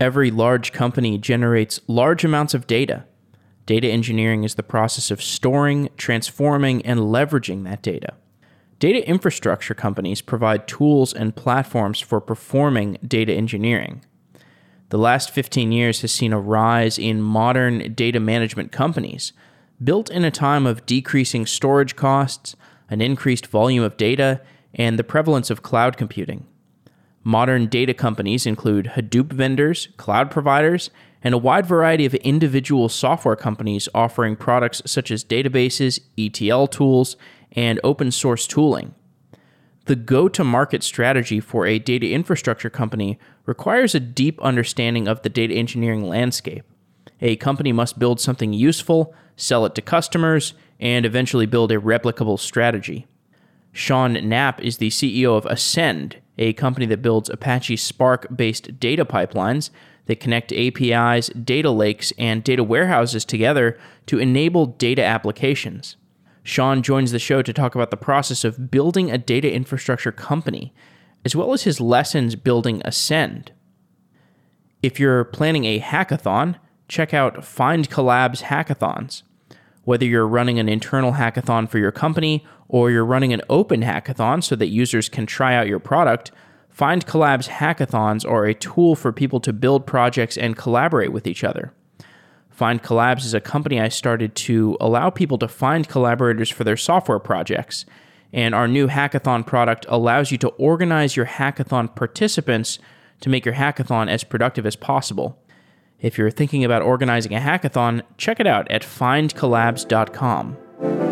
Every large company generates large amounts of data. Data engineering is the process of storing, transforming, and leveraging that data. Data infrastructure companies provide tools and platforms for performing data engineering. The last 15 years has seen a rise in modern data management companies, built in a time of decreasing storage costs, an increased volume of data, and the prevalence of cloud computing. Modern data companies include Hadoop vendors, cloud providers, and a wide variety of individual software companies offering products such as databases, ETL tools, and open source tooling. The go to market strategy for a data infrastructure company requires a deep understanding of the data engineering landscape. A company must build something useful, sell it to customers, and eventually build a replicable strategy. Sean Knapp is the CEO of Ascend, a company that builds Apache Spark based data pipelines that connect APIs, data lakes, and data warehouses together to enable data applications. Sean joins the show to talk about the process of building a data infrastructure company, as well as his lessons building Ascend. If you're planning a hackathon, check out FindCollabs hackathons. Whether you're running an internal hackathon for your company or you're running an open hackathon so that users can try out your product, FindCollabs hackathons are a tool for people to build projects and collaborate with each other. FindCollabs is a company I started to allow people to find collaborators for their software projects. And our new hackathon product allows you to organize your hackathon participants to make your hackathon as productive as possible. If you're thinking about organizing a hackathon, check it out at findcollabs.com.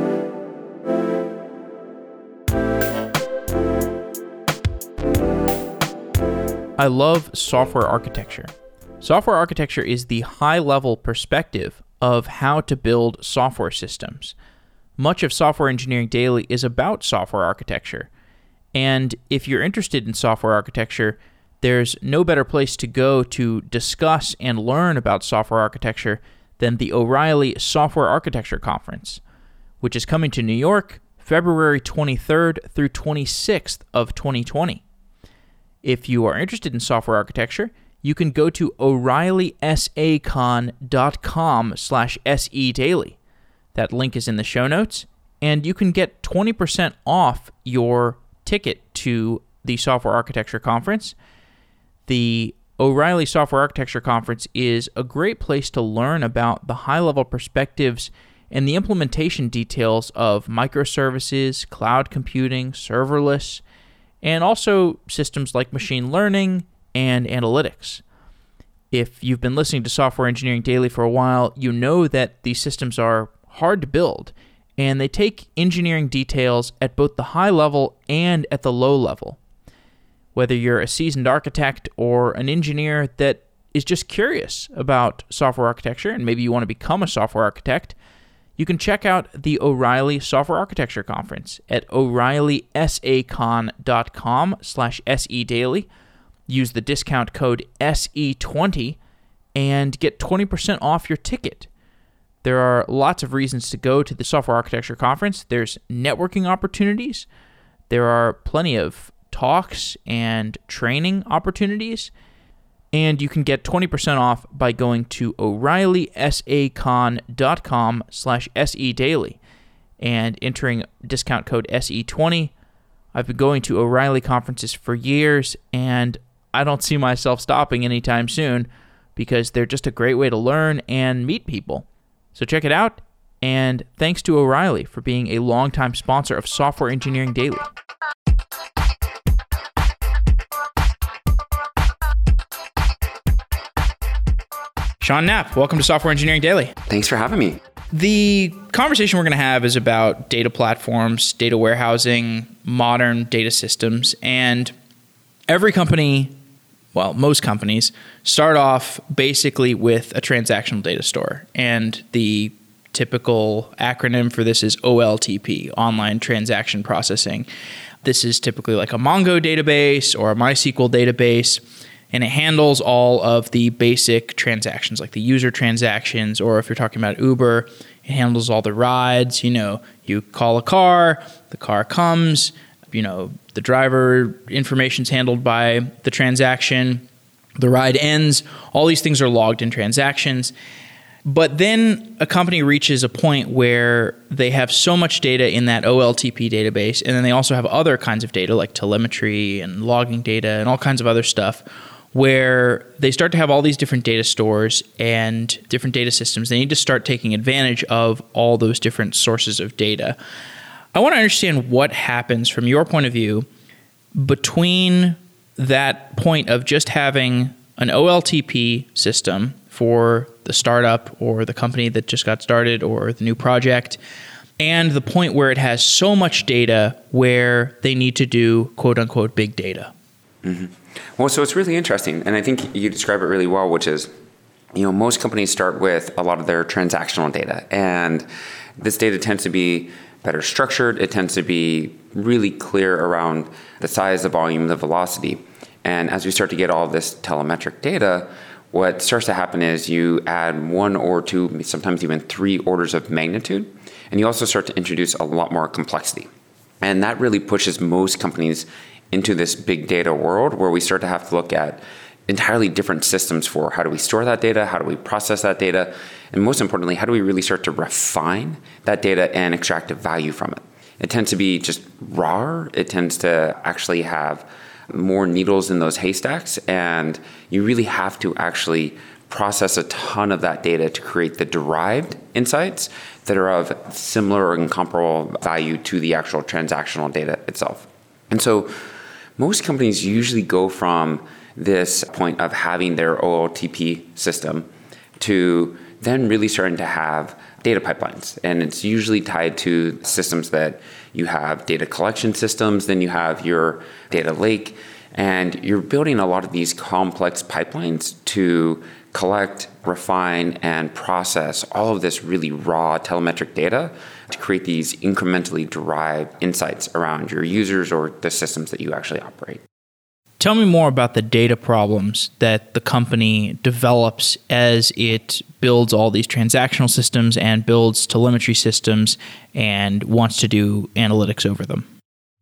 I love software architecture. Software architecture is the high level perspective of how to build software systems. Much of Software Engineering Daily is about software architecture. And if you're interested in software architecture, there's no better place to go to discuss and learn about software architecture than the O'Reilly Software Architecture Conference, which is coming to New York February 23rd through 26th of 2020. If you are interested in software architecture, you can go to o'reillysacon.com slash sedaily. That link is in the show notes, and you can get 20% off your ticket to the Software Architecture Conference. The O'Reilly Software Architecture Conference is a great place to learn about the high level perspectives and the implementation details of microservices, cloud computing, serverless, and also systems like machine learning and analytics. If you've been listening to Software Engineering Daily for a while, you know that these systems are hard to build and they take engineering details at both the high level and at the low level. Whether you're a seasoned architect or an engineer that is just curious about software architecture and maybe you want to become a software architect, you can check out the O'Reilly Software Architecture Conference at o'reillysacon.com slash sedaily use the discount code SE20 and get 20% off your ticket. There are lots of reasons to go to the Software Architecture Conference. There's networking opportunities, there are plenty of talks and training opportunities, and you can get 20% off by going to o'reillysacon.com slash sedaily and entering discount code SE20. I've been going to O'Reilly conferences for years, and I don't see myself stopping anytime soon because they're just a great way to learn and meet people. So check it out. And thanks to O'Reilly for being a longtime sponsor of Software Engineering Daily. Sean Knapp, welcome to Software Engineering Daily. Thanks for having me. The conversation we're going to have is about data platforms, data warehousing, modern data systems, and every company well, most companies start off basically with a transactional data store. And the typical acronym for this is OLTP, Online Transaction Processing. This is typically like a Mongo database or a MySQL database, and it handles all of the basic transactions, like the user transactions, or if you're talking about Uber, it handles all the rides. You know, you call a car, the car comes, you know, the driver information is handled by the transaction. the ride ends, all these things are logged in transactions. But then a company reaches a point where they have so much data in that OLTP database, and then they also have other kinds of data like telemetry and logging data and all kinds of other stuff where they start to have all these different data stores and different data systems. They need to start taking advantage of all those different sources of data. I want to understand what happens from your point of view between that point of just having an OLTP system for the startup or the company that just got started or the new project and the point where it has so much data where they need to do quote unquote big data. Mm-hmm. Well, so it's really interesting, and I think you describe it really well, which is, you know, most companies start with a lot of their transactional data, and this data tends to be better structured. It tends to be really clear around the size, the volume, the velocity. And as we start to get all this telemetric data, what starts to happen is you add one or two, sometimes even three orders of magnitude, and you also start to introduce a lot more complexity. And that really pushes most companies into this big data world where we start to have to look at entirely different systems for how do we store that data, how do we process that data, and most importantly, how do we really start to refine that data and extract value from it. It tends to be just raw, it tends to actually have more needles in those haystacks, and you really have to actually process a ton of that data to create the derived insights that are of similar or incomparable value to the actual transactional data itself. And so most companies usually go from this point of having their OLTP system to then really starting to have data pipelines. And it's usually tied to systems that you have data collection systems, then you have your data lake, and you're building a lot of these complex pipelines to collect, refine, and process all of this really raw telemetric data to create these incrementally derived insights around your users or the systems that you actually operate. Tell me more about the data problems that the company develops as it builds all these transactional systems and builds telemetry systems and wants to do analytics over them.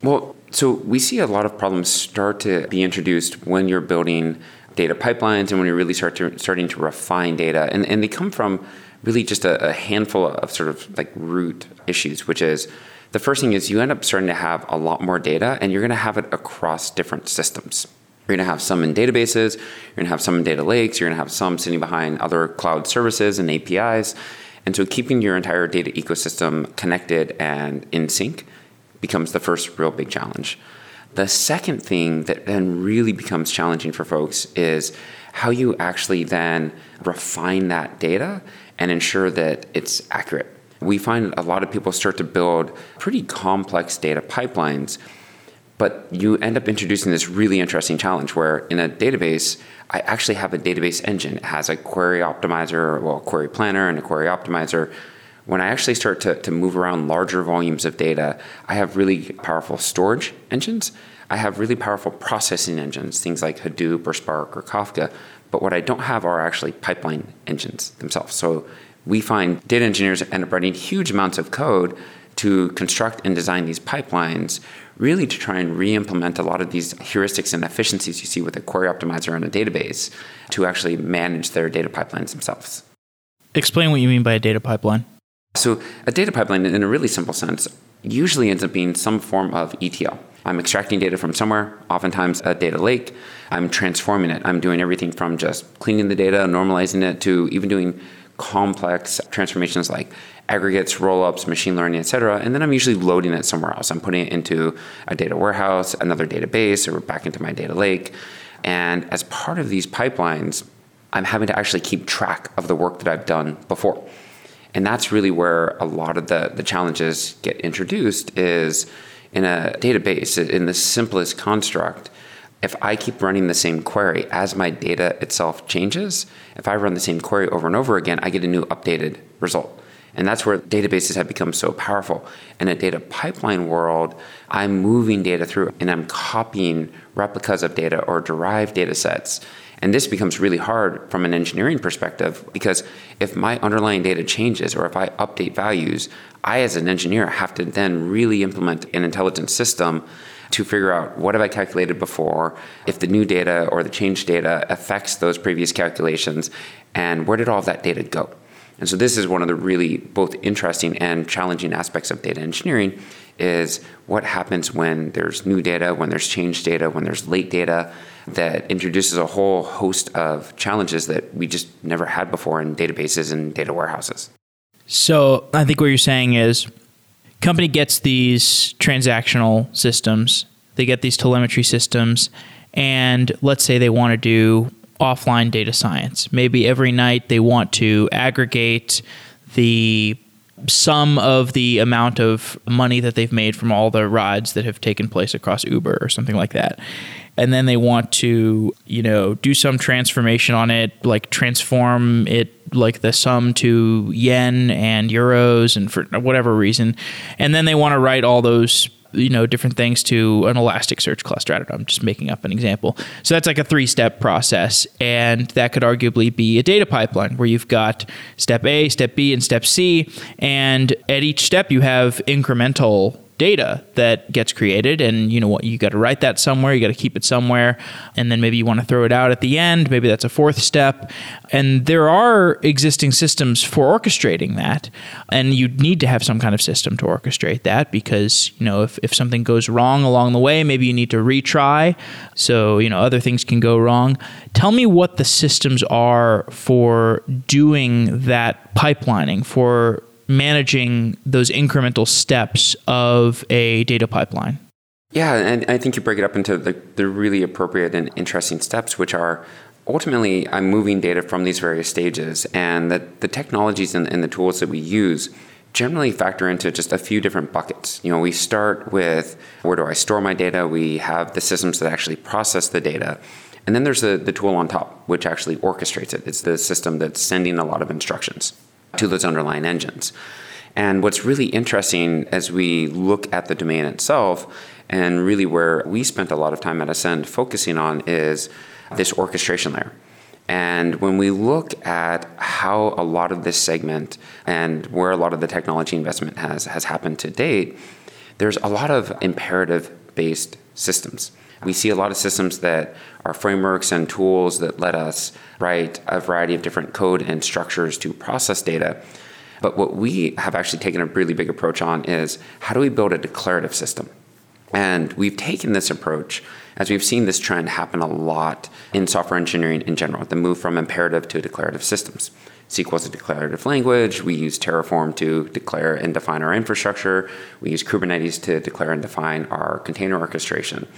Well, so we see a lot of problems start to be introduced when you're building data pipelines and when you really start to starting to refine data. And, and they come from really just a, a handful of sort of like root issues which is the first thing is you end up starting to have a lot more data and you're going to have it across different systems. You're going to have some in databases you're going to have some in data lakes you're going to have some sitting behind other cloud services and apis and so keeping your entire data ecosystem connected and in sync becomes the first real big challenge the second thing that then really becomes challenging for folks is how you actually then refine that data and ensure that it's accurate. We find a lot of people start to build pretty complex data pipelines, but you end up introducing this really interesting challenge where in a database, I actually have a database engine. It has a query optimizer, well, a query planner and a query optimizer when I actually start to, to move around larger volumes of data, I have really powerful storage engines. I have really powerful processing engines, things like Hadoop or Spark or Kafka. But what I don't have are actually pipeline engines themselves. So we find data engineers end up writing huge amounts of code to construct and design these pipelines, really to try and re implement a lot of these heuristics and efficiencies you see with a query optimizer in a database to actually manage their data pipelines themselves. Explain what you mean by a data pipeline. So, a data pipeline, in a really simple sense, usually ends up being some form of ETL. I'm extracting data from somewhere, oftentimes a data lake. I'm transforming it. I'm doing everything from just cleaning the data, normalizing it, to even doing complex transformations like aggregates, rollups, machine learning, et cetera. And then I'm usually loading it somewhere else. I'm putting it into a data warehouse, another database, or back into my data lake. And as part of these pipelines, I'm having to actually keep track of the work that I've done before. And that's really where a lot of the, the challenges get introduced is in a database, in the simplest construct, if I keep running the same query as my data itself changes, if I run the same query over and over again, I get a new updated result. And that's where databases have become so powerful. In a data pipeline world, I'm moving data through and I'm copying replicas of data or derived data sets and this becomes really hard from an engineering perspective because if my underlying data changes or if I update values, I as an engineer have to then really implement an intelligent system to figure out what have I calculated before, if the new data or the changed data affects those previous calculations, and where did all of that data go. And so this is one of the really both interesting and challenging aspects of data engineering is what happens when there's new data, when there's changed data, when there's late data that introduces a whole host of challenges that we just never had before in databases and data warehouses. So I think what you're saying is company gets these transactional systems, they get these telemetry systems, and let's say they want to do offline data science. Maybe every night they want to aggregate the sum of the amount of money that they've made from all the rides that have taken place across Uber or something like that. And then they want to, you know, do some transformation on it, like transform it like the sum to yen and euros and for whatever reason. And then they want to write all those you know different things to an Elasticsearch cluster. I don't know. I'm just making up an example. So that's like a three step process, and that could arguably be a data pipeline where you've got step A, step B, and step C, and at each step you have incremental data that gets created and you know what you got to write that somewhere you got to keep it somewhere and then maybe you want to throw it out at the end maybe that's a fourth step. And there are existing systems for orchestrating that and you need to have some kind of system to orchestrate that because you know if, if something goes wrong along the way maybe you need to retry. So you know other things can go wrong. Tell me what the systems are for doing that pipelining for managing those incremental steps of a data pipeline? Yeah, and I think you break it up into the, the really appropriate and interesting steps, which are ultimately I'm moving data from these various stages, and that the technologies and, and the tools that we use generally factor into just a few different buckets. You know, we start with where do I store my data? We have the systems that actually process the data. And then there's the, the tool on top, which actually orchestrates it. It's the system that's sending a lot of instructions to those underlying engines. And what's really interesting as we look at the domain itself, and really where we spent a lot of time at Ascend focusing on is this orchestration layer. And when we look at how a lot of this segment and where a lot of the technology investment has, has happened to date, there's a lot of imperative based systems. We see a lot of systems that are frameworks and tools that let us write a variety of different code and structures to process data. But what we have actually taken a really big approach on is how do we build a declarative system? And we've taken this approach as we've seen this trend happen a lot in software engineering in general, the move from imperative to declarative systems. SQL is a declarative language. We use Terraform to declare and define our infrastructure. We use Kubernetes to declare and define our container orchestration.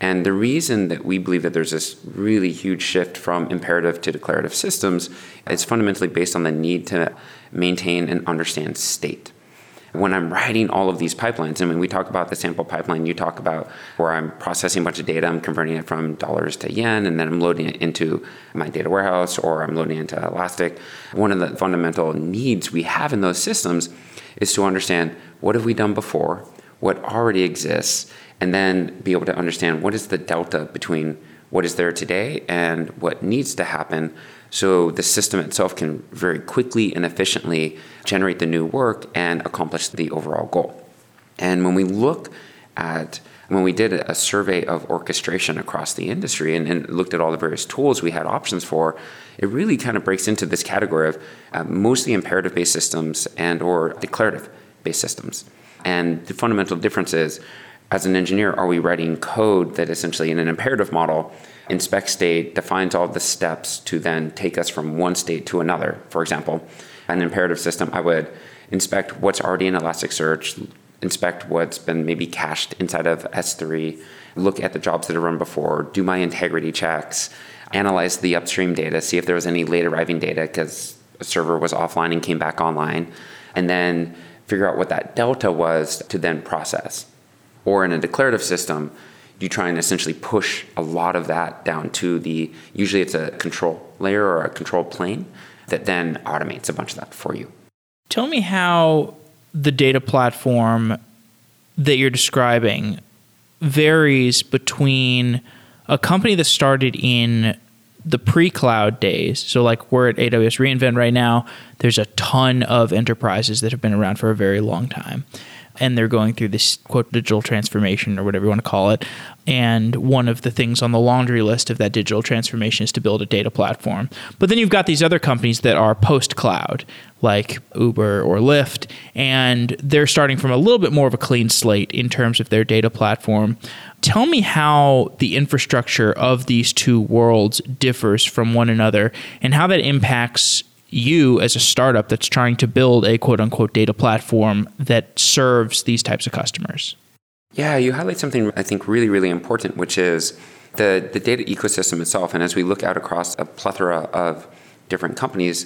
And the reason that we believe that there's this really huge shift from imperative to declarative systems is fundamentally based on the need to maintain and understand state. When I'm writing all of these pipelines, and when we talk about the sample pipeline, you talk about where I'm processing a bunch of data, I'm converting it from dollars to yen, and then I'm loading it into my data warehouse or I'm loading it into Elastic. One of the fundamental needs we have in those systems is to understand what have we done before, what already exists, and then be able to understand what is the delta between what is there today and what needs to happen so the system itself can very quickly and efficiently generate the new work and accomplish the overall goal. And when we look at when we did a survey of orchestration across the industry and, and, looked at all the various tools we had options for, it really kind of breaks into this category of uh, mostly imperative-based systems and or declarative-based systems. And the fundamental difference is as an engineer, are we writing code that essentially in an imperative model inspects state, defines all the steps to then take us from one state to another? For example, an imperative system, I would inspect what's already in Elasticsearch, inspect what's been maybe cached inside of S3, look at the jobs that have run before, do my integrity checks, analyze the upstream data, see if there was any late arriving data because a server was offline and came back online, and then figure out what that delta was to then process. Or in a declarative system, you try and essentially push a lot of that down to the usually it's a control layer or a control plane that then automates a bunch of that for you. Tell me how the data platform that you're describing varies between a company that started in the pre-cloud days. So like we're at AWS reInvent right now, there's a ton of enterprises that have been around for a very long time and they're going through this quote digital transformation or whatever you want to call it. And one of the things on the laundry list of that digital transformation is to build a data platform. But then you've got these other companies that are post cloud, like Uber or Lyft, and they're starting from a little bit more of a clean slate in terms of their data platform. Tell me how the infrastructure of these two worlds differs from one another and how that impacts you as a startup that's trying to build a quote unquote data platform that serves these types of customers? Yeah, you highlight something I think really, really important, which is the, the data ecosystem itself. And as we look out across a plethora of different companies,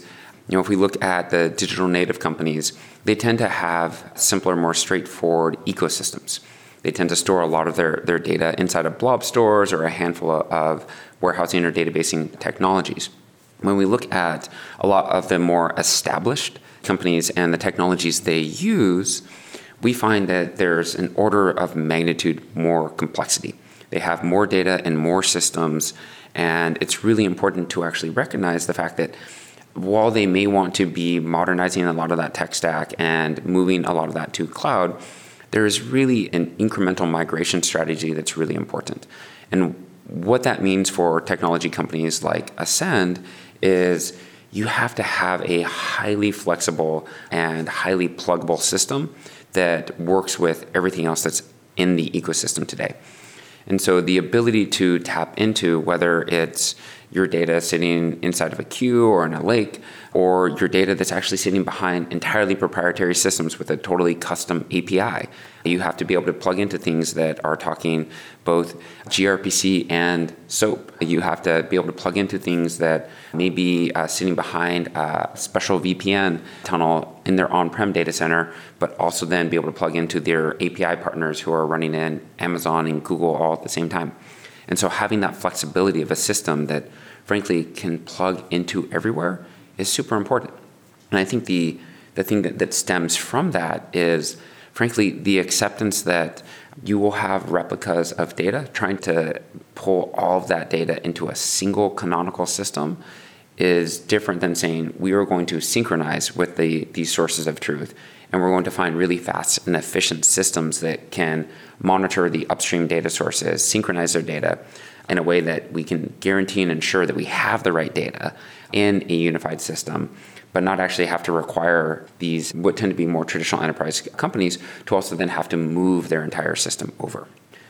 you know, if we look at the digital native companies, they tend to have simpler, more straightforward ecosystems. They tend to store a lot of their, their data inside of blob stores or a handful of warehousing or databasing technologies. When we look at a lot of the more established companies and the technologies they use, we find that there's an order of magnitude more complexity. They have more data and more systems, and it's really important to actually recognize the fact that while they may want to be modernizing a lot of that tech stack and moving a lot of that to cloud, there is really an incremental migration strategy that's really important. And what that means for technology companies like Ascend is you have to have a highly flexible and highly pluggable system that works with everything else that's in the ecosystem today. And so the ability to tap into whether it's your data sitting inside of a queue or in a lake, or your data that's actually sitting behind entirely proprietary systems with a totally custom API. You have to be able to plug into things that are talking both gRPC and SOAP. You have to be able to plug into things that may be uh, sitting behind a special VPN tunnel in their on prem data center, but also then be able to plug into their API partners who are running in Amazon and Google all at the same time. And so having that flexibility of a system that frankly can plug into everywhere is super important. And I think the the thing that, that stems from that is frankly the acceptance that you will have replicas of data trying to pull all of that data into a single canonical system is different than saying we are going to synchronize with the these sources of truth and we're going to find really fast and efficient systems that can monitor the upstream data sources, synchronize their data in a way that we can guarantee and ensure that we have the right data in a unified system, but not actually have to require these, what tend to be more traditional enterprise companies, to also then have to move their entire system over.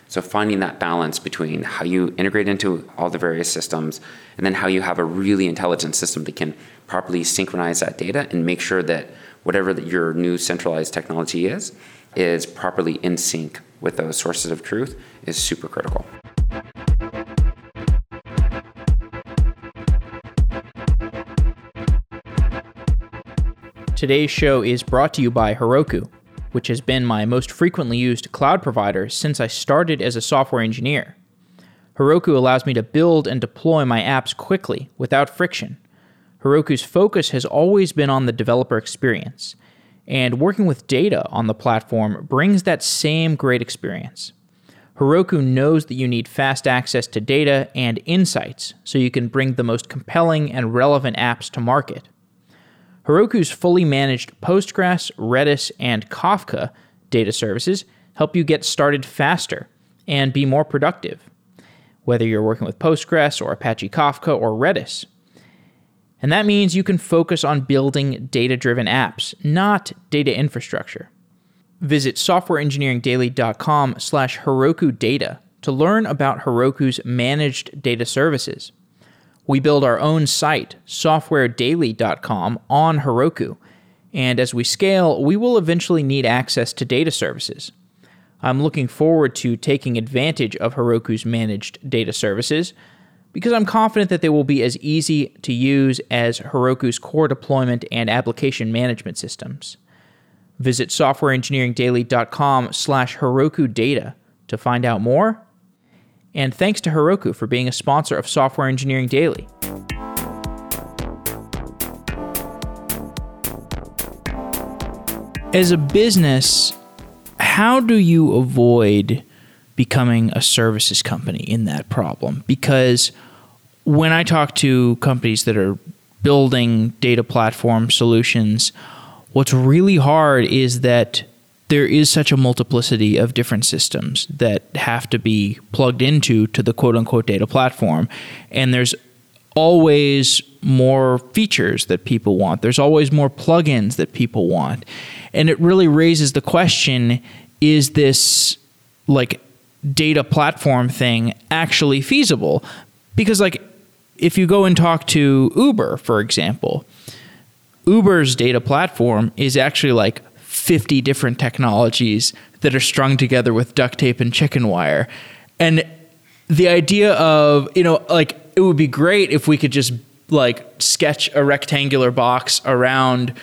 So finding that balance between how you integrate into all the various systems and then how you have a really intelligent system that can properly synchronize that data and make sure that whatever your new centralized technology is, is properly in sync with those sources of truth is super critical. Today's show is brought to you by Heroku, which has been my most frequently used cloud provider since I started as a software engineer. Heroku allows me to build and deploy my apps quickly without friction. Heroku's focus has always been on the developer experience, and working with data on the platform brings that same great experience. Heroku knows that you need fast access to data and insights so you can bring the most compelling and relevant apps to market. Heroku's fully managed Postgres, Redis, and Kafka data services help you get started faster and be more productive, whether you're working with Postgres or Apache Kafka or Redis. And that means you can focus on building data driven apps, not data infrastructure. Visit softwareengineeringdaily.com slash Heroku data to learn about Heroku's managed data services. We build our own site, softwaredaily.com, on Heroku, and as we scale, we will eventually need access to data services. I'm looking forward to taking advantage of Heroku's managed data services because I'm confident that they will be as easy to use as Heroku's core deployment and application management systems. Visit softwareengineeringdaily.com slash Heroku data to find out more. And thanks to Heroku for being a sponsor of Software Engineering Daily. As a business, how do you avoid becoming a services company in that problem because when I talk to companies that are building data platform solutions, what's really hard is that there is such a multiplicity of different systems that have to be plugged into to the quote unquote data platform. And there's always more features that people want. There's always more plugins that people want. And it really raises the question is this like data platform thing actually feasible? Because like if you go and talk to Uber for example Uber's data platform is actually like 50 different technologies that are strung together with duct tape and chicken wire. And the idea of, you know, like it would be great if we could just like sketch a rectangular box around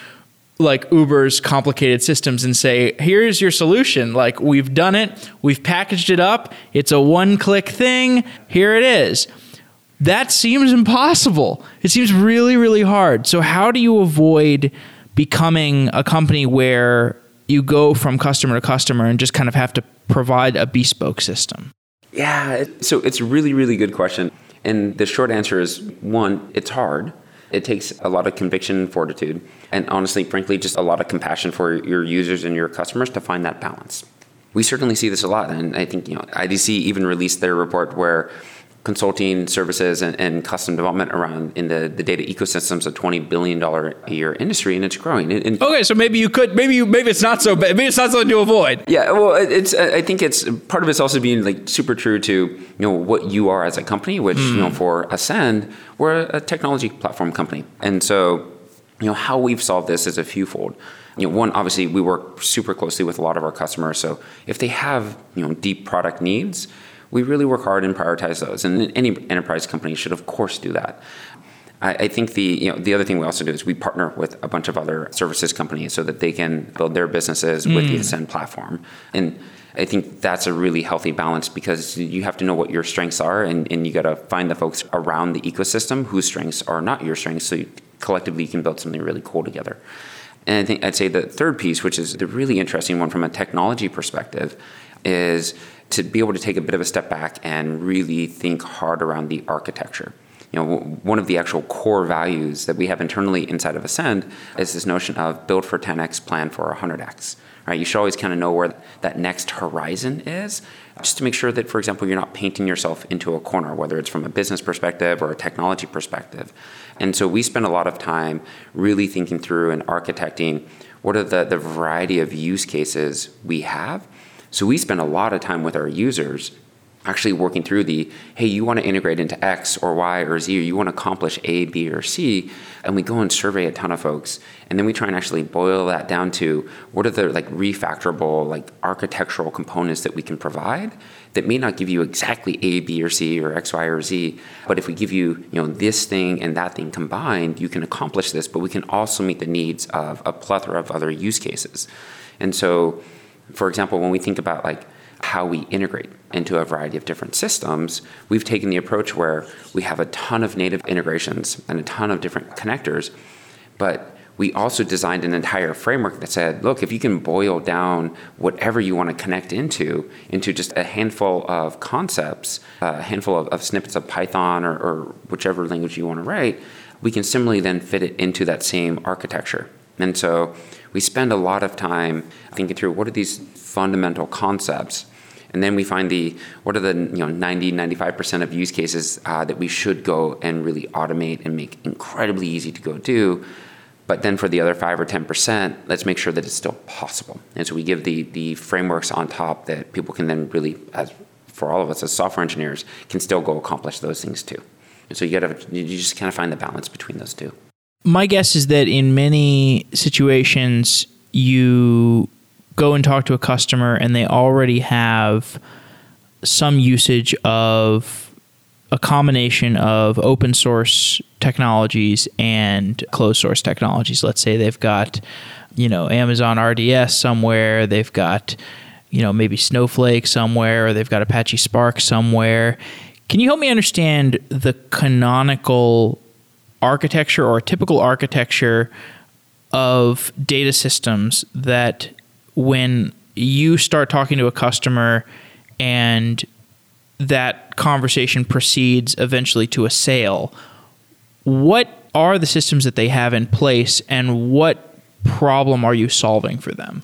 like Uber's complicated systems and say, here's your solution. Like we've done it, we've packaged it up, it's a one click thing, here it is. That seems impossible. It seems really, really hard. So, how do you avoid becoming a company where you go from customer to customer and just kind of have to provide a bespoke system? Yeah, so it's a really, really good question. And the short answer is one, it's hard. It takes a lot of conviction and fortitude, and honestly, frankly, just a lot of compassion for your users and your customers to find that balance. We certainly see this a lot, and I think you know IDC even released their report where consulting services and, and, custom development around in the, the data ecosystems a twenty billion dollar a year industry, and it's growing. And, and okay, so maybe you could, maybe you, maybe it's not so bad. Maybe it's not something to avoid. Yeah, well, it's. I think it's part of it's also being like super true to you know what you are as a company, which mm. you know hmm. for Ascend, we're a technology platform company, and so you know how we've solved this is a fewfold. You know, one obviously we work super closely with a lot of our customers, so if they have you know deep product needs we really work hard and prioritize those. And any enterprise company should, of course, do that. I, think the you know the other thing we also do is we partner with a bunch of other services companies so that they can build their businesses mm. with the mm. Ascend platform. And I think that's a really healthy balance because you have to know what your strengths are and, and you got to find the folks around the ecosystem whose strengths are not your strengths so you, collectively you can build something really cool together. And I think I'd say the third piece, which is the really interesting one from a technology perspective, is to be able to take a bit of a step back and really think hard around the architecture. You know, one of the actual core values that we have internally inside of Ascend is this notion of build for 10x, plan for 100x. Right? You should always kind of know where that next horizon is, just to make sure that, for example, you're not painting yourself into a corner, whether it's from a business perspective or a technology perspective. And so we spend a lot of time really thinking through and architecting what are the, the variety of use cases we have so we spend a lot of time with our users actually working through the hey, you want to integrate into X or Y or Z, or you want to accomplish A, B, or C. And we go and survey a ton of folks. And then we try and actually boil that down to what are the like refactorable, like architectural components that we can provide that may not give you exactly A, B, or C, or X, Y, or Z. But if we give you, you know, this thing and that thing combined, you can accomplish this, but we can also meet the needs of a plethora of other use cases. And so for example, when we think about like how we integrate into a variety of different systems, we've taken the approach where we have a ton of native integrations and a ton of different connectors, but we also designed an entire framework that said, look, if you can boil down whatever you want to connect into, into just a handful of concepts, a handful of, of snippets of Python or, or whichever language you want to write, we can similarly then fit it into that same architecture. And so we spend a lot of time thinking through what are these fundamental concepts and then we find the what are the you know 90 95% of use cases uh, that we should go and really automate and make incredibly easy to go do. But then for the other 5 or 10% let's make sure that it's still possible. And so we give the the frameworks on top that people can then really as for all of us as software engineers can still go accomplish those things too. And so you got to you just kind of find the balance between those two my guess is that in many situations, you go and talk to a customer and they already have some usage of a combination of open source technologies and closed source technologies. Let's say they've got, you know, Amazon RDS somewhere, they've got, you know, maybe Snowflake somewhere, or they've got Apache Spark somewhere. Can you help me understand the canonical architecture or a typical architecture of data systems that when you start talking to a customer and that conversation proceeds eventually to a sale, what are the systems that they have in place and what problem are you solving for them?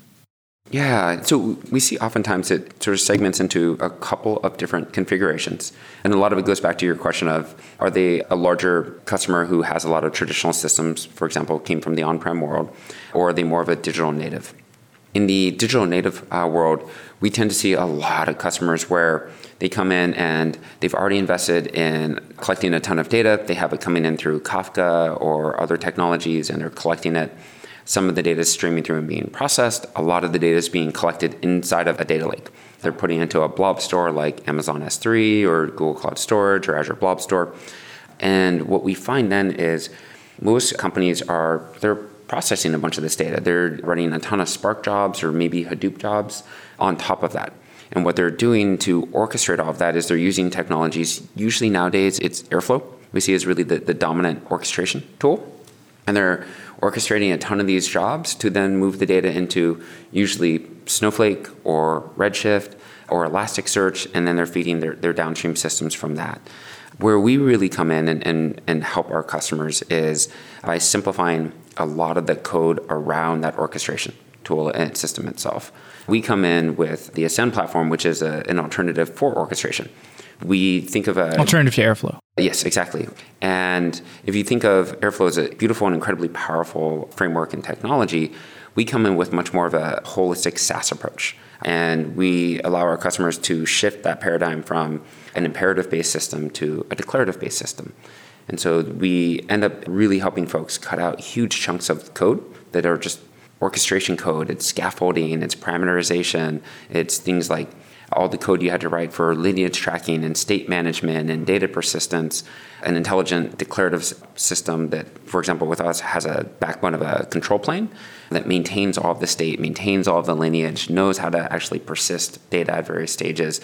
Yeah, so we see oftentimes it sort of segments into a couple of different configurations. And a lot of it goes back to your question of are they a larger customer who has a lot of traditional systems, for example, came from the on prem world, or are they more of a digital native? In the digital native uh, world, we tend to see a lot of customers where they come in and they've already invested in collecting a ton of data. They have it coming in through Kafka or other technologies, and they're collecting it some of the data is streaming through and being processed. A lot of the data is being collected inside of a data lake. They're putting into a blob store like Amazon S3 or Google Cloud Storage or Azure Blob Store. And what we find then is most companies are they're processing a bunch of this data. They're running a ton of Spark jobs or maybe Hadoop jobs on top of that. And what they're doing to orchestrate all of that is they're using technologies. Usually nowadays it's Airflow. We see as really the, the dominant orchestration tool. And they're orchestrating a ton of these jobs to then move the data into usually Snowflake or Redshift or Elasticsearch, and then they're feeding their, their downstream systems from that. Where we really come in and, and, and help our customers is by simplifying a lot of the code around that orchestration tool and system itself. We come in with the Ascend platform, which is a, an alternative for orchestration. We think of a alternative to Airflow. Yes, exactly. And if you think of Airflow as a beautiful and incredibly powerful framework and technology, we come in with much more of a holistic SaaS approach. And we allow our customers to shift that paradigm from an imperative based system to a declarative based system. And so we end up really helping folks cut out huge chunks of code that are just orchestration code, it's scaffolding, it's parameterization, it's things like all the code you had to write for lineage tracking and state management and data persistence, an intelligent declarative system that, for example, with us has a backbone of a control plane that maintains all of the state, maintains all of the lineage, knows how to actually persist data at various stages.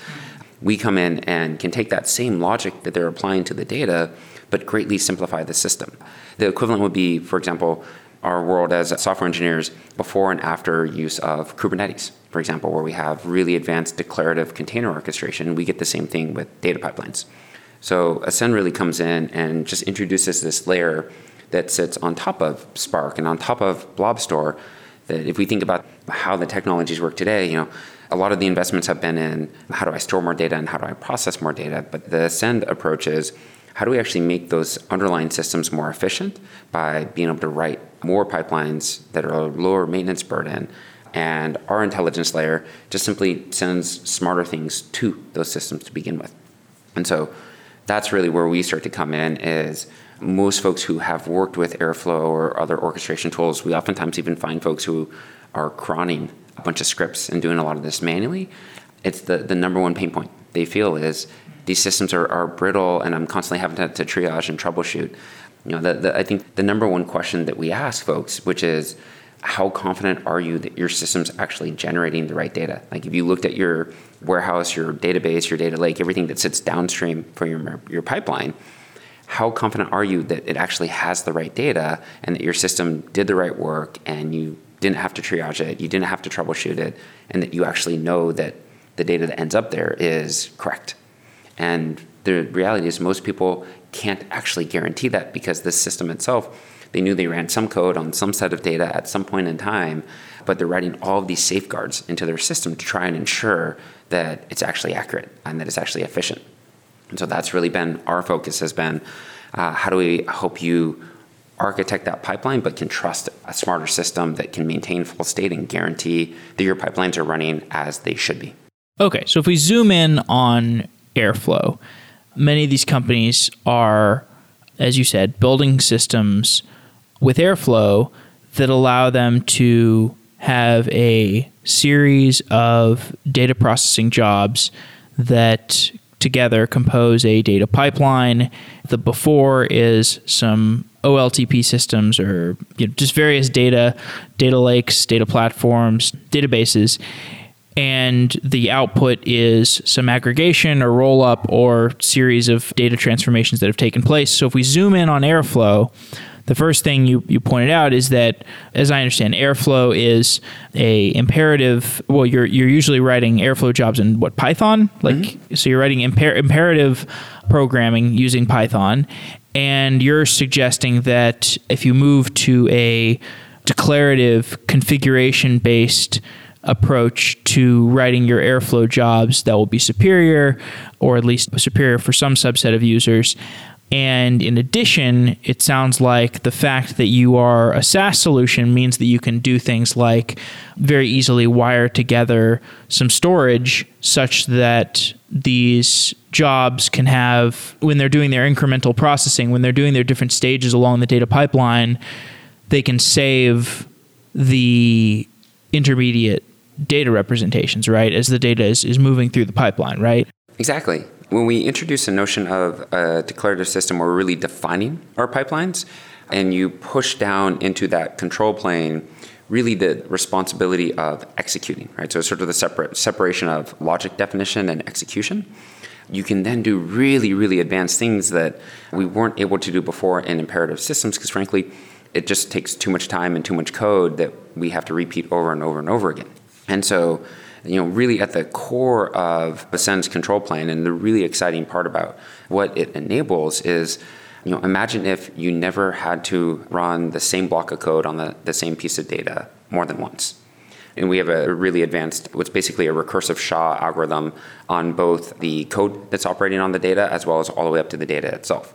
We come in and can take that same logic that they're applying to the data, but greatly simplify the system. The equivalent would be, for example, our world as software engineers before and after use of Kubernetes, for example, where we have really advanced declarative container orchestration. We get the same thing with data pipelines. So Ascend really comes in and just introduces this layer that sits on top of Spark and on top of Blob Store. That if we think about how the technologies work today, you know, a lot of the investments have been in how do I store more data and how do I process more data. But the Ascend approach is how do we actually make those underlying systems more efficient by being able to write more pipelines that are a lower maintenance burden? And our intelligence layer just simply sends smarter things to those systems to begin with. And so that's really where we start to come in is most folks who have worked with Airflow or other orchestration tools, we oftentimes even find folks who are cronning a bunch of scripts and doing a lot of this manually. It's the, the number one pain point they feel is these systems are, are brittle and I'm constantly having to, to triage and troubleshoot. You know, the, the, I think the number one question that we ask folks, which is, how confident are you that your system's actually generating the right data? Like if you looked at your warehouse, your database, your data lake, everything that sits downstream from your, your pipeline, how confident are you that it actually has the right data and that your system did the right work and you didn't have to triage it, you didn't have to troubleshoot it, and that you actually know that the data that ends up there is correct? And the reality is, most people can't actually guarantee that because the system itself, they knew they ran some code on some set of data at some point in time, but they're writing all of these safeguards into their system to try and ensure that it's actually accurate and that it's actually efficient. And so that's really been our focus has been uh, how do we help you architect that pipeline but can trust a smarter system that can maintain full state and guarantee that your pipelines are running as they should be. Okay, so if we zoom in on Airflow. Many of these companies are, as you said, building systems with Airflow that allow them to have a series of data processing jobs that together compose a data pipeline. The before is some OLTP systems or you know, just various data, data lakes, data platforms, databases and the output is some aggregation or roll up or series of data transformations that have taken place. So if we zoom in on Airflow, the first thing you, you pointed out is that, as I understand, Airflow is a imperative. Well, you're you're usually writing Airflow jobs in what Python, like mm-hmm. so you're writing imper- imperative programming using Python, and you're suggesting that if you move to a declarative configuration based approach to writing your Airflow jobs that will be superior, or at least superior for some subset of users. And in addition, it sounds like the fact that you are a SaaS solution means that you can do things like very easily wire together some storage such that these jobs can have, when they're doing their incremental processing, when they're doing their different stages along the data pipeline, they can save the intermediate data representations, right? As the data is, is moving through the pipeline, right? Exactly. When we introduce a notion of a declarative system, we're really defining our pipelines, and you push down into that control plane really the responsibility of executing, right? So it's sort of the separate separation of logic definition and execution. You can then do really, really advanced things that we weren't able to do before in imperative systems because frankly, it just takes too much time and too much code that we have to repeat over and over and over again. And so, you know, really at the core of Ascend's control plane, and the really exciting part about what it enables is, you know, imagine if you never had to run the same block of code on the, the same piece of data more than once. And we have a really advanced, what's basically a recursive SHA algorithm on both the code that's operating on the data as well as all the way up to the data itself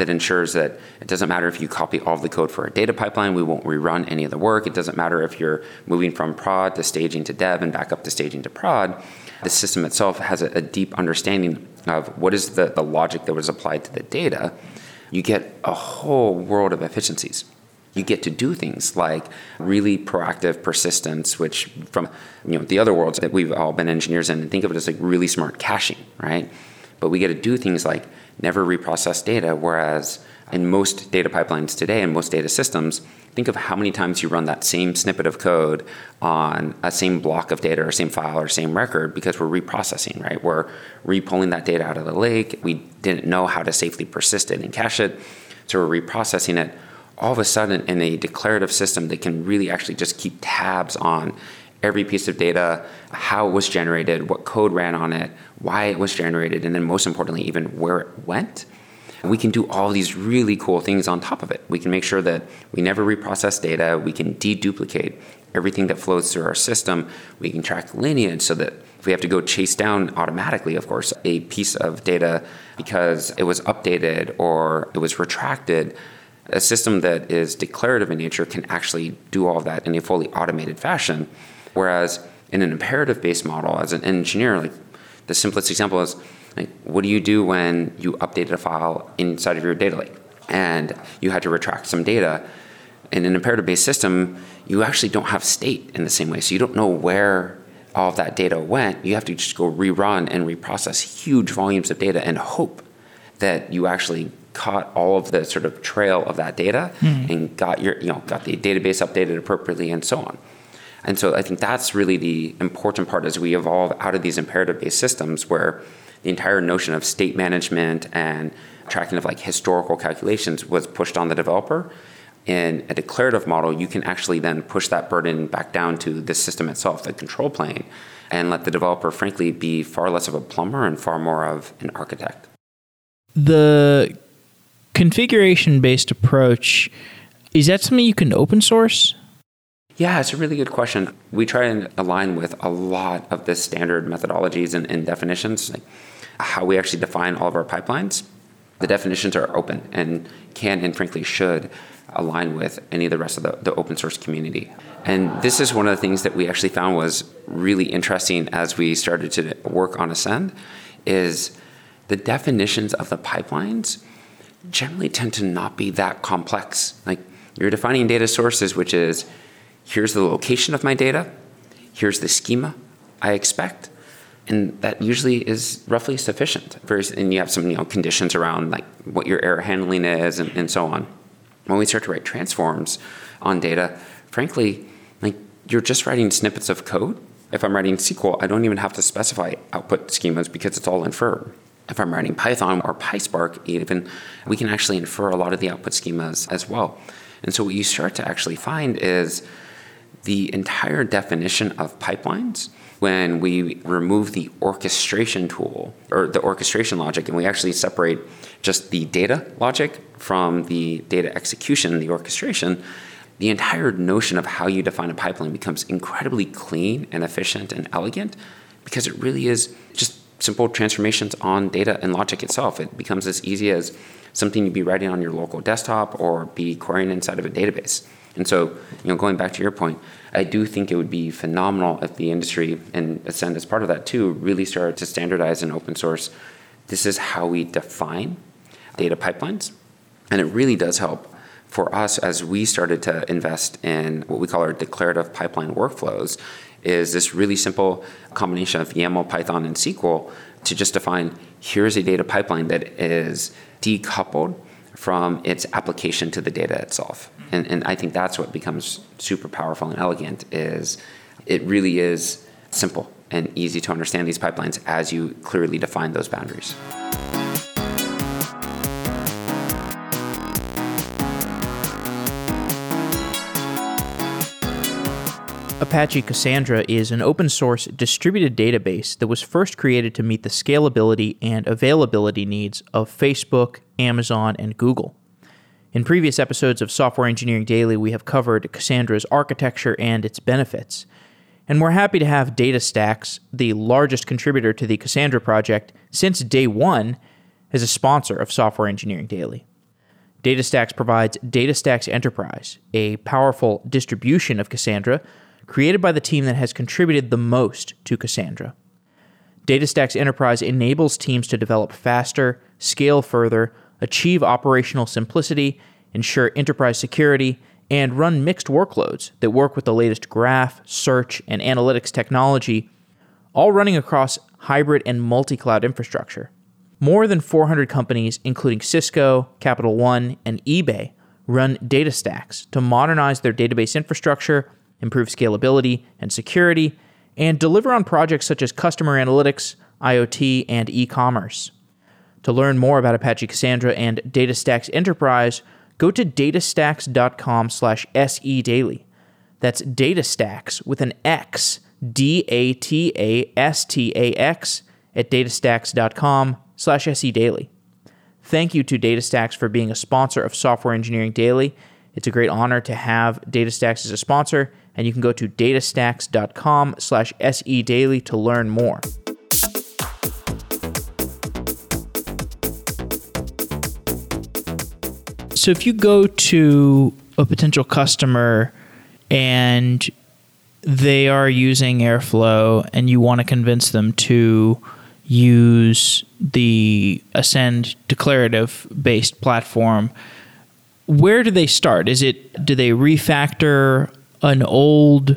that ensures that it doesn't matter if you copy all the code for a data pipeline, we won't rerun any of the work. It doesn't matter if you're moving from prod to staging to dev and back up to staging to prod. The system itself has a, a deep understanding of what is the, the logic that was applied to the data. You get a whole world of efficiencies you get to do things like really proactive persistence, which from you know the other worlds that we've all been engineers in, think of it as like really smart caching, right? But we get to do things like never reprocess data. Whereas in most data pipelines today and most data systems, think of how many times you run that same snippet of code on a same block of data or same file or same record because we're reprocessing, right? We're repulling that data out of the lake. We didn't know how to safely persist it and cache it. So we're reprocessing it. All of a sudden, in a declarative system that can really actually just keep tabs on every piece of data, how it was generated, what code ran on it, why it was generated, and then most importantly, even where it went. And we can do all these really cool things on top of it. We can make sure that we never reprocess data. We can deduplicate everything that flows through our system. We can track lineage so that if we have to go chase down automatically, of course, a piece of data because it was updated or it was retracted, a system that is declarative in nature can actually do all of that in a fully automated fashion. Whereas in an imperative based model, as an engineer, like the simplest example is like, what do you do when you updated a file inside of your data lake and you had to retract some data? In an imperative based system, you actually don't have state in the same way. So you don't know where all of that data went. You have to just go rerun and reprocess huge volumes of data and hope that you actually caught all of the sort of trail of that data mm-hmm. and got your you know got the database updated appropriately and so on. And so I think that's really the important part as we evolve out of these imperative based systems where the entire notion of state management and tracking of like historical calculations was pushed on the developer. In a declarative model, you can actually then push that burden back down to the system itself, the control plane, and let the developer, frankly, be far less of a plumber and far more of an architect. The configuration based approach is that something you can open source? Yeah, it's a really good question. We try and align with a lot of the standard methodologies and, and definitions, like how we actually define all of our pipelines. The definitions are open and can and frankly should align with any of the rest of the, the open source community. And this is one of the things that we actually found was really interesting as we started to work on Ascend is the definitions of the pipelines generally tend to not be that complex. Like you're defining data sources, which is here's the location of my data, here's the schema I expect, and that usually is roughly sufficient. And you have some you know, conditions around like what your error handling is and, and so on. When we start to write transforms on data, frankly, like you're just writing snippets of code. If I'm writing SQL, I don't even have to specify output schemas because it's all inferred. If I'm writing Python or PySpark, even we can actually infer a lot of the output schemas as well. And so what you start to actually find is the entire definition of pipelines when we remove the orchestration tool or the orchestration logic and we actually separate just the data logic from the data execution, the orchestration, the entire notion of how you define a pipeline becomes incredibly clean and efficient and elegant because it really is just simple transformations on data and logic itself. It becomes as easy as something you'd be writing on your local desktop or be querying inside of a database. And so, you know, going back to your point, I do think it would be phenomenal if the industry and Ascend as part of that too really started to standardize and open source. This is how we define data pipelines. And it really does help for us as we started to invest in what we call our declarative pipeline workflows is this really simple combination of YAML, Python, and SQL to just define here's a data pipeline that is decoupled from its application to the data itself. And, and I think that's what becomes super powerful and elegant is it really is simple and easy to understand these pipelines as you clearly define those boundaries. Apache Cassandra is an open source distributed database that was first created to meet the scalability and availability needs of Facebook, Amazon, and Google. In previous episodes of Software Engineering Daily, we have covered Cassandra's architecture and its benefits. And we're happy to have DataStax, the largest contributor to the Cassandra project since day one, as a sponsor of Software Engineering Daily. DataStax provides DataStax Enterprise, a powerful distribution of Cassandra created by the team that has contributed the most to Cassandra. DataStax Enterprise enables teams to develop faster, scale further, achieve operational simplicity, ensure enterprise security, and run mixed workloads that work with the latest graph, search, and analytics technology, all running across hybrid and multi cloud infrastructure. More than 400 companies, including Cisco, Capital One, and eBay, run DataStax to modernize their database infrastructure improve scalability and security, and deliver on projects such as customer analytics, IoT, and e commerce. To learn more about Apache Cassandra and DataStax Enterprise, go to datastax.com slash sedaily. That's DataStax with an X, D A T A S T A X, at datastax.com slash sedaily. Thank you to DataStax for being a sponsor of Software Engineering Daily. It's a great honor to have DataStax as a sponsor, and you can go to datastax.com slash sedaily to learn more. So if you go to a potential customer and they are using Airflow and you want to convince them to use the Ascend declarative based platform, where do they start? Is it do they refactor an old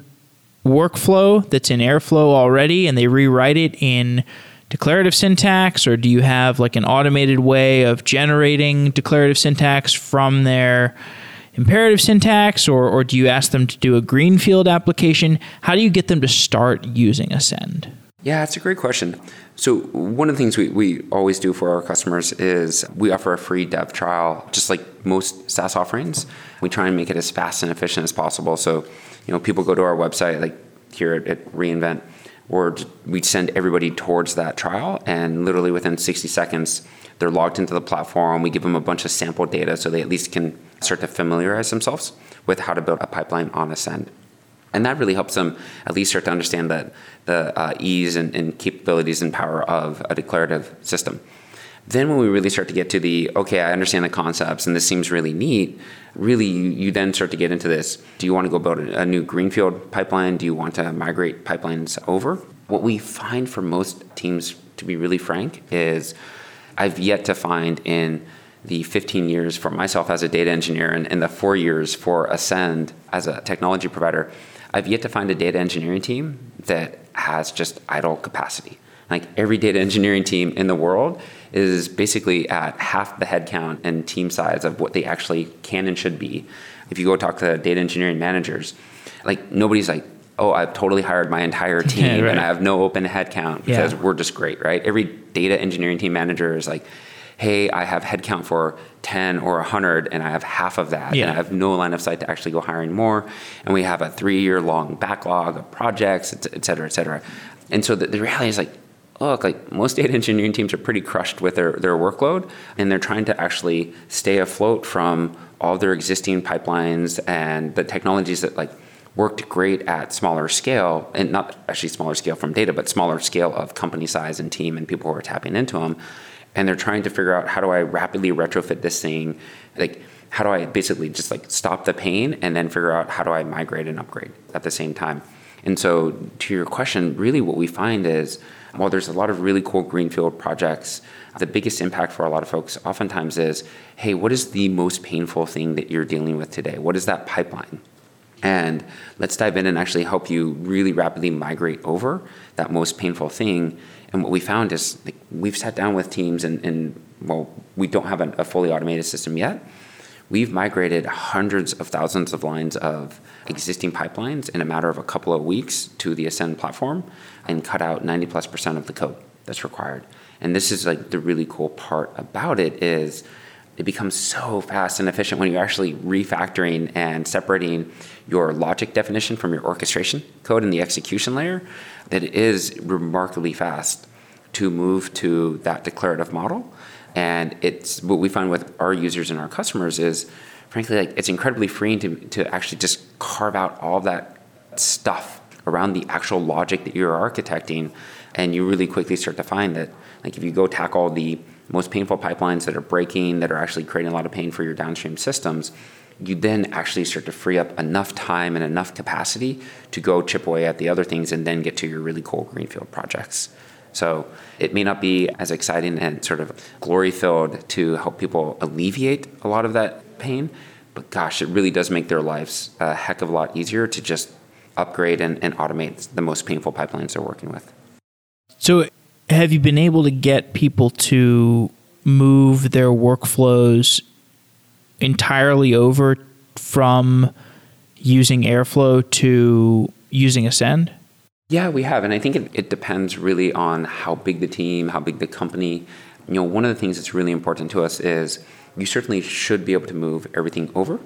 workflow that's in Airflow already and they rewrite it in declarative syntax or do you have like an automated way of generating declarative syntax from their imperative syntax or, or do you ask them to do a greenfield application? How do you get them to start using ascend? Yeah that's a great question. So one of the things we, we always do for our customers is we offer a free dev trial just like most saas offerings we try and make it as fast and efficient as possible. So you know people go to our website like here at, at reinvent or we send everybody towards that trial and literally within 60 seconds they're logged into the platform. We give them a bunch of sample data so they at least can start to familiarize themselves with how to build a pipeline on ascend. And that really helps them at least start to understand the, the uh, ease and, and capabilities and power of a declarative system. Then when we really start to get to the okay i understand the concepts and this seems really neat really you, then start to get into this do you want to go build a, a new greenfield pipeline? Do you want to migrate pipelines over? What we find for most teams to be really frank is i've yet to find in the 15 years for myself as a data engineer and, and the four years for ascend as a technology provider i've yet to find a data engineering team that has just idle capacity. Like every data engineering team in the world is basically at half the headcount and team size of what they actually can and should be. If you go talk to data engineering managers, like nobody's like, oh, I've totally hired my entire team yeah, right. and I have no open headcount because yeah. we're just great, right? Every data engineering team manager is like, hey, I have headcount for 10 or 100 and I have half of that. Yeah. And I have no line of sight to actually go hiring more. And we have a three year long backlog of projects, et cetera, et cetera. And so the, the reality is like, Oh, look, like most data engineering teams are pretty crushed with their, their workload, and they're trying to actually stay afloat from all their existing pipelines and the technologies that like worked great at smaller scale, and not actually smaller scale from data, but smaller scale of company size and team and people who are tapping into them. And they're trying to figure out how do I rapidly retrofit this thing, like how do I basically just like stop the pain and then figure out how do I migrate and upgrade at the same time. And so, to your question, really what we find is while there's a lot of really cool greenfield projects, the biggest impact for a lot of folks oftentimes is hey, what is the most painful thing that you're dealing with today? What is that pipeline? And let's dive in and actually help you really rapidly migrate over that most painful thing. And what we found is like, we've sat down with teams, and, and well, we don't have a, a fully automated system yet. We've migrated hundreds of thousands of lines of existing pipelines in a matter of a couple of weeks to the Ascend platform and cut out 90 plus percent of the code that's required. And this is like the really cool part about it is it becomes so fast and efficient when you're actually refactoring and separating your logic definition from your orchestration code in the execution layer that it is remarkably fast to move to that declarative model and it's what we find with our users and our customers is frankly, like it's incredibly freeing to, to actually just carve out all that stuff around the actual logic that you're architecting. And you really quickly start to find that, like, if you go tackle the most painful pipelines that are breaking, that are actually creating a lot of pain for your downstream systems, you then actually start to free up enough time and enough capacity to go chip away at the other things and then get to your really cool greenfield projects. So it may not be as exciting and sort of glory filled to help people alleviate a lot of that pain. But gosh, it really does make their lives a heck of a lot easier to just upgrade and, and automate the most painful pipelines they're working with. So, have you been able to get people to move their workflows entirely over from using Airflow to using Ascend? Yeah, we have. And I think it, it depends really on how big the team, how big the company. You know, one of the things that's really important to us is you certainly should be able to move everything over,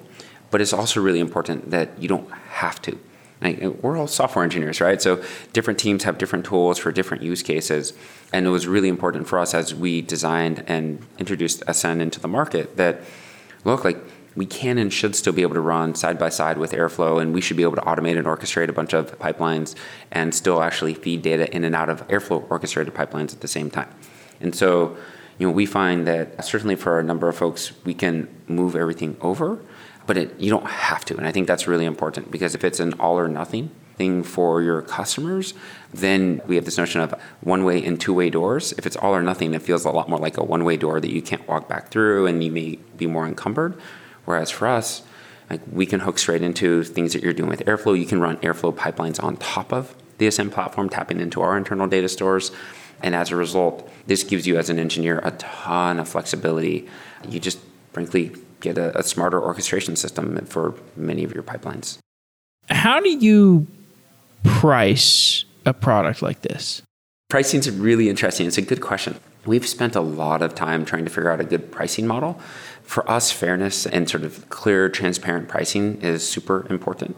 but it's also really important that you don't have to. Like, uh, we're all software engineers, right? So different teams have different tools for different use cases. And it was really important for us as we designed and introduced Ascend into the market that, look, like we can and should still be able to run side by side with Airflow, and we should be able to automate and orchestrate a bunch of pipelines and still actually feed data in and out of Airflow orchestrated pipelines at the same time. And so you know, we find that certainly for a number of folks, we can move everything over, but it, you don't have to. And I think that's really important because if it's an all or nothing thing for your customers, then we have this notion of one way and two way doors. If it's all or nothing, it feels a lot more like a one way door that you can't walk back through and you may be more encumbered. Whereas for us, like we can hook straight into things that you're doing with Airflow. You can run Airflow pipelines on top of the Ascend platform, tapping into our internal data stores. And as a result, this gives you as an engineer a ton of flexibility. You just frankly get a, a smarter orchestration system for many of your pipelines. How do you price a product like this? Pricing is really interesting. It's a good question. We've spent a lot of time trying to figure out a good pricing model. For us, fairness and sort of clear, transparent pricing is super important.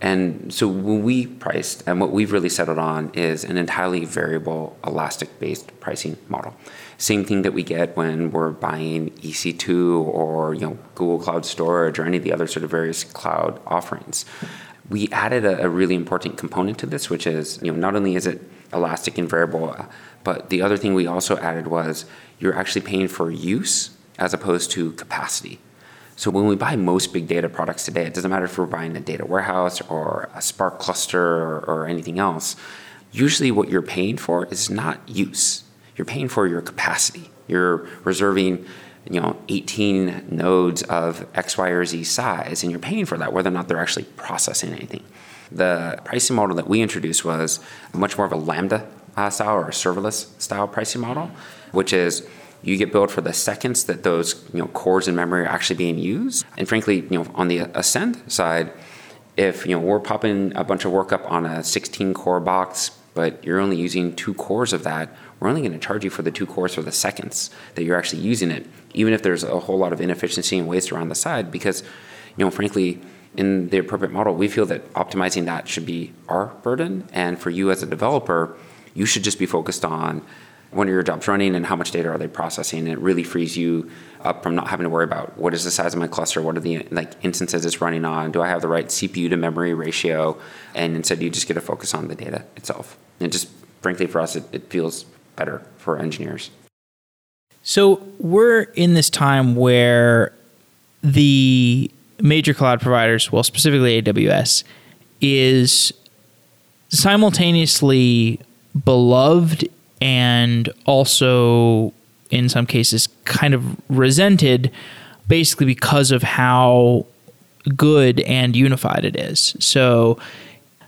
And so when we priced, and what we've really settled on is an entirely variable, elastic based pricing model. Same thing that we get when we're buying EC2 or you know Google Cloud Storage or any of the other sort of various cloud offerings. We added a, a really important component to this, which is you know not only is it elastic and variable, but the other thing we also added was you're actually paying for use as opposed to capacity. So when we buy most big data products today, it doesn't matter if we're buying a data warehouse or a Spark cluster or, or anything else. Usually, what you're paying for is not use. You're paying for your capacity. You're reserving, you know, 18 nodes of X, Y, or Z size, and you're paying for that, whether or not they're actually processing anything. The pricing model that we introduced was much more of a Lambda uh, style or a serverless style pricing model, which is you get billed for the seconds that those you know cores in memory are actually being used. And frankly, you know, on the Ascend side, if you know we're popping a bunch of work up on a 16 core box, but you're only using two cores of that, we're only going to charge you for the two cores for the seconds that you're actually using it, even if there's a whole lot of inefficiency and waste around the side. Because, you know, frankly, in the appropriate model, we feel that optimizing that should be our burden. And for you as a developer, you should just be focused on when are your jobs running and how much data are they processing and it really frees you up from not having to worry about what is the size of my cluster what are the like instances it's running on do i have the right cpu to memory ratio and instead you just get to focus on the data itself and just frankly for us it, it feels better for engineers so we're in this time where the major cloud providers well specifically aws is simultaneously beloved and also in some cases kind of resented basically because of how good and unified it is. So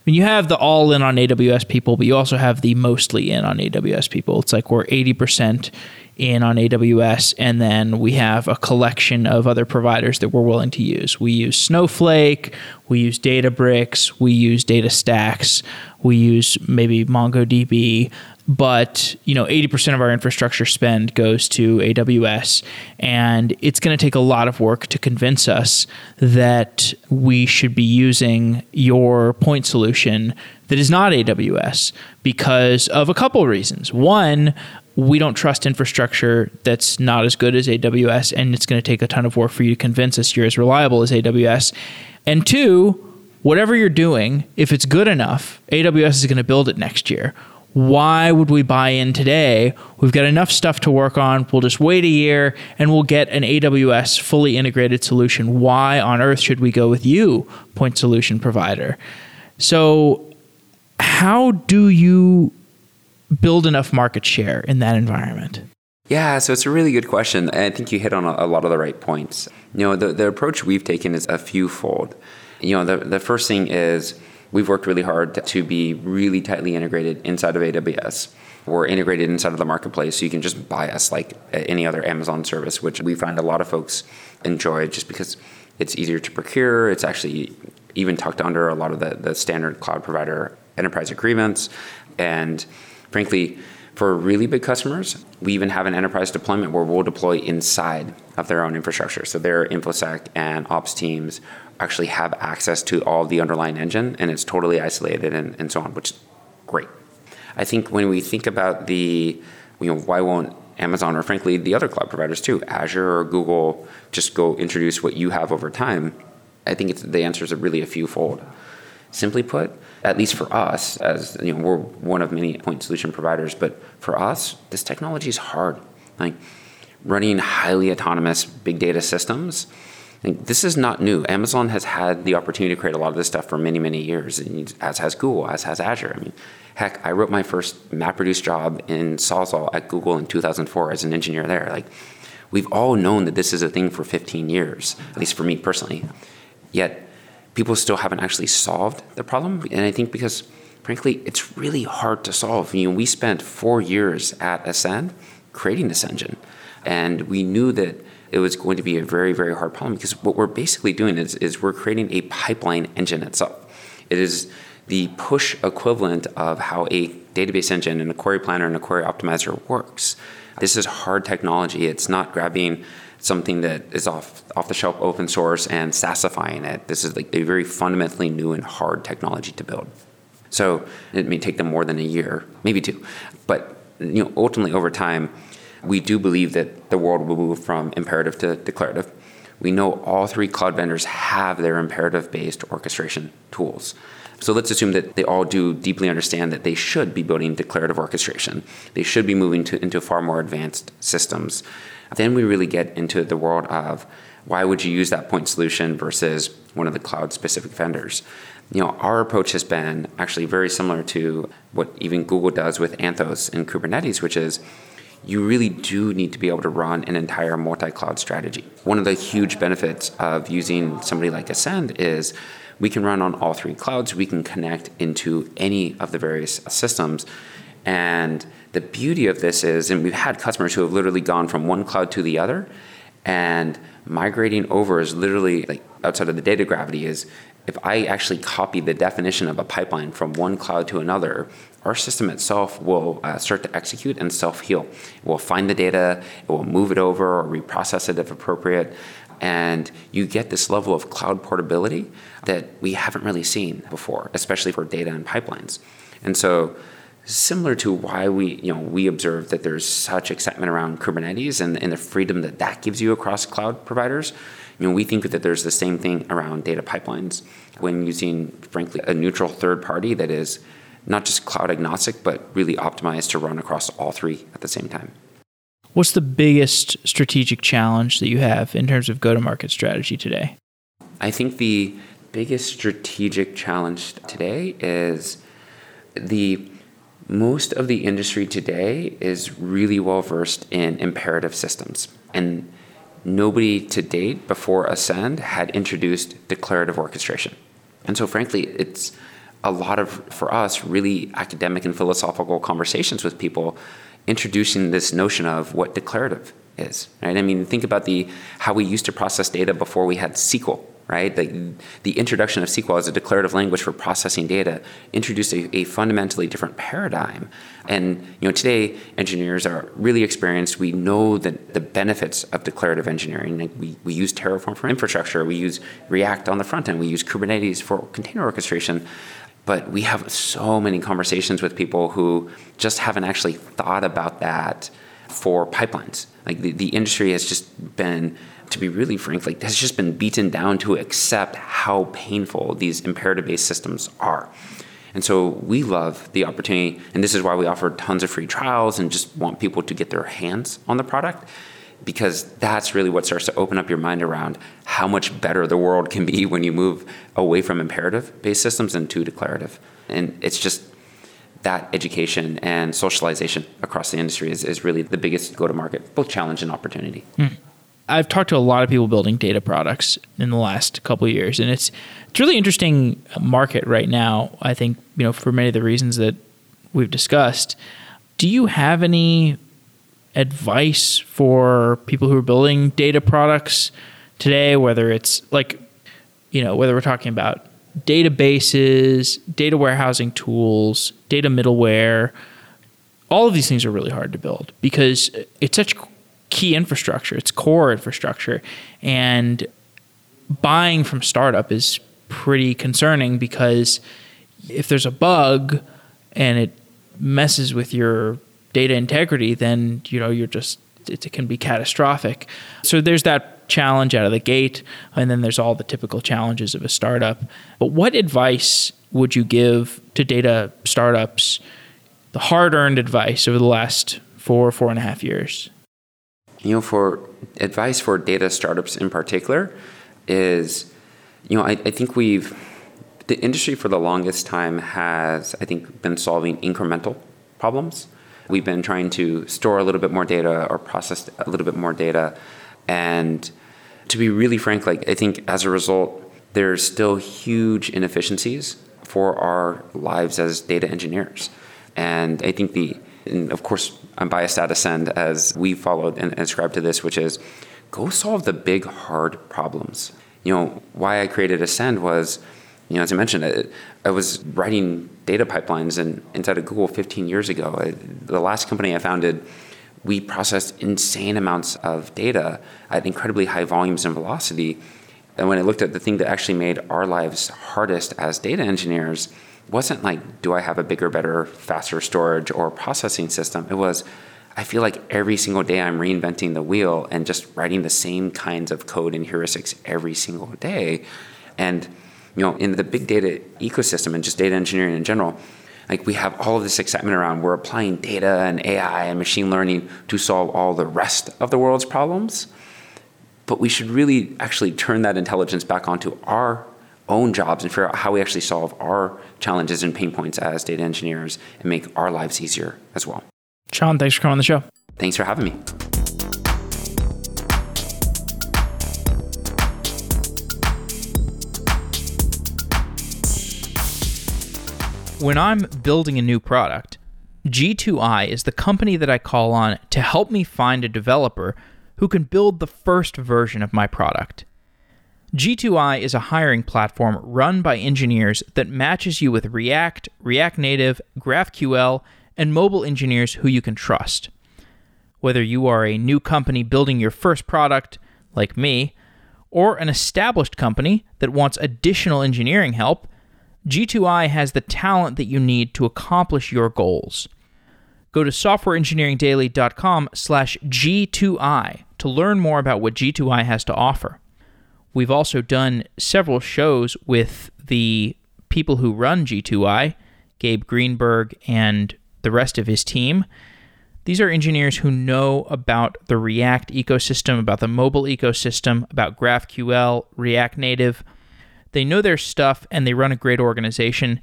mean, you have the all in on AWS people, but you also have the mostly in on AWS people. It's like we're 80% in on AWS, and then we have a collection of other providers that we're willing to use. We use Snowflake, we use Databricks, we use DataStax, we use maybe MongoDB, but you know 80% of our infrastructure spend goes to AWS and it's going to take a lot of work to convince us that we should be using your point solution that is not AWS because of a couple of reasons. One, we don't trust infrastructure that's not as good as AWS, and it's going to take a ton of work for you to convince us you're as reliable as AWS. And two, whatever you're doing, if it's good enough, AWS is going to build it next year. Why would we buy in today? We've got enough stuff to work on. We'll just wait a year and we'll get an AWS fully integrated solution. Why on earth should we go with you, point solution provider? So, how do you build enough market share in that environment? Yeah, so it's a really good question. I think you hit on a, lot of the right points. You know, the, the approach we've taken is a few fold. You know, the, the first thing is we've worked really hard to be really tightly integrated inside of AWS. We're integrated inside of the marketplace, so you can just buy us like uh, any other Amazon service, which we find a lot of folks enjoy just because it's easier to procure. It's actually even tucked under a lot of the, the standard cloud provider enterprise agreements. And frankly, for really big customers, we even have an enterprise deployment where we'll deploy inside of their own infrastructure. So their InfoSec and ops teams actually have access to all the underlying engine and it's totally isolated and, and so on, which is great. I think when we think about the, you know, why won't Amazon or frankly the other cloud providers too, Azure or Google, just go introduce what you have over time, I think the answer is really a few fold. Simply put, at least for us, as you know, we're one of many point solution providers, but for us, this technology is hard. Like running highly autonomous big data systems, this is not new. Amazon has had the opportunity to create a lot of this stuff for many, many years, as has Google, as has Azure. I mean, heck, I wrote my first MapReduce job in Sawzall at Google in 2004 as an engineer there. Like, we've all known that this is a thing for 15 years, at least for me personally. Yet, people still haven't actually solved the problem. And I think because, frankly, it's really hard to solve. You know, we spent four years at Ascend creating this engine, and we knew that it was going to be a very, very hard problem because what we're basically doing is, is we're creating a pipeline engine itself. It is the push equivalent of how a database engine and a query planner and a query optimizer works. This is hard technology. It's not grabbing something that is off off the shelf open source and SaaSifying it. This is like a very fundamentally new and hard technology to build. So it may take them more than a year, maybe two, but you know ultimately over time, we do believe that the world will move from imperative to declarative. We know all three cloud vendors have their imperative based orchestration tools. So let's assume that they all do deeply understand that they should be building declarative orchestration. They should be moving to, into far more advanced systems. Then we really get into the world of why would you use that point solution versus one of the cloud specific vendors? You know, our approach has been actually very similar to what even Google does with Anthos and Kubernetes, which is you really do need to be able to run an entire multi cloud strategy. One of the huge benefits of using somebody like Ascend is we can run on all three clouds, we can connect into any of the various systems. And the beauty of this is, and we've had customers who have literally gone from one cloud to the other, and migrating over is literally like outside of the data gravity is if I actually copy the definition of a pipeline from one cloud to another, our system itself will uh, start to execute and self heal. It will find the data, it will move it over or reprocess it if appropriate. And you get this level of cloud portability that we haven't really seen before, especially for data and pipelines. And so, similar to why we you know we observe that there's such excitement around Kubernetes and, and the freedom that that gives you across cloud providers. You know, we think that there's the same thing around data pipelines when using, frankly, a neutral third party that is not just cloud agnostic, but really optimized to run across all three at the same time. What's the biggest strategic challenge that you have in terms of go to market strategy today? I think the biggest strategic challenge today is the most of the industry today is really well versed in imperative systems. And nobody to date before Ascend had introduced declarative orchestration. And so, frankly, it's a lot of, for us, really academic and philosophical conversations with people introducing this notion of what declarative is, right? I mean, think about the how we used to process data before we had SQL, right? The, the introduction of SQL as a declarative language for processing data introduced a, a, fundamentally different paradigm. And you know, today engineers are really experienced. We know that the benefits of declarative engineering. Like we, we use Terraform for infrastructure. We use React on the front end. We use Kubernetes for container orchestration. But we have so many conversations with people who just haven't actually thought about that for pipelines. Like the, the industry has just been to be really frank, like has just been beaten down to accept how painful these imperative based systems are. And so we love the opportunity, and this is why we offer tons of free trials and just want people to get their hands on the product because that's really what starts to open up your mind around how much better the world can be when you move away from imperative based systems and to declarative. And it's just that education and socialization across the industry is, is really the biggest go to market, both challenge and opportunity. Mm. I've talked to a lot of people building data products in the last couple years, and it's it's really interesting market right now. I think you know for many of the reasons that we've discussed. Do you have any advice for people who are building data products today? Whether it's like you know whether we're talking about databases, data warehousing tools, data middleware. All of these things are really hard to build because it's such key infrastructure, it's core infrastructure. And buying from startup is pretty concerning because if there's a bug and it messes with your data integrity, then you know you're just it, can be catastrophic. So there's that challenge out of the gate, and then there's all the typical challenges of a startup. But what advice would you give to data startups? The hard-earned advice over the last four, four and a half years you know, for advice for data startups in particular is, you know, I, I think we've, the industry for the longest time has, I think, been solving incremental problems. We've been trying to store a little bit more data or process a little bit more data. And to be really frank, like, I think as a result, there's still huge inefficiencies for our lives as data engineers. And I think the, and of course, I'm biased at Ascend as we followed and ascribed to this, which is go solve the big, hard problems. You know, why I created Ascend was, you know, as I mentioned, I, I was writing data pipelines in, inside of Google 15 years ago. I, the last company I founded, we processed insane amounts of data at incredibly high volumes and velocity. And when I looked at the thing that actually made our lives hardest as data engineers, wasn't like, do I have a bigger, better, faster storage or processing system? It was, I feel like every single day I'm reinventing the wheel and just writing the same kinds of code and heuristics every single day. And, you know, in the big data ecosystem and just data engineering in general, like we have all of this excitement around we're applying data and AI and machine learning to solve all the rest of the world's problems. But we should really actually turn that intelligence back onto our own jobs and figure out how we actually solve our challenges and pain points as data engineers and make our lives easier as well. Sean, thanks for coming on the show. Thanks for having me. When I'm building a new product, G2I is the company that I call on to help me find a developer who can build the first version of my product. G2I is a hiring platform run by engineers that matches you with React, React Native, GraphQL, and mobile engineers who you can trust. Whether you are a new company building your first product, like me, or an established company that wants additional engineering help, G2I has the talent that you need to accomplish your goals. Go to softwareengineeringdaily.com slash G2I to learn more about what G2I has to offer. We've also done several shows with the people who run G2I, Gabe Greenberg and the rest of his team. These are engineers who know about the React ecosystem, about the mobile ecosystem, about GraphQL, React Native. They know their stuff and they run a great organization.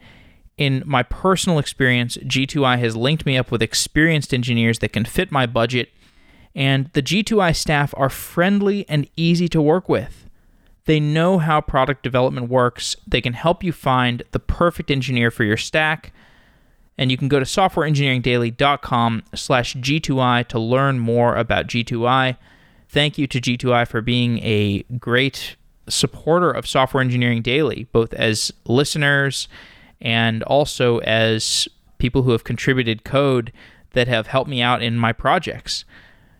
In my personal experience, G2I has linked me up with experienced engineers that can fit my budget, and the G2I staff are friendly and easy to work with. They know how product development works. They can help you find the perfect engineer for your stack and you can go to softwareengineeringdaily.com slash G2I to learn more about G2I. Thank you to G2I for being a great supporter of Software Engineering Daily, both as listeners and also as people who have contributed code that have helped me out in my projects.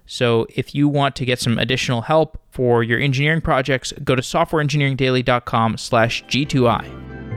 So if you want to get some additional help for your engineering projects, go to softwareengineeringdaily.com slash G2I.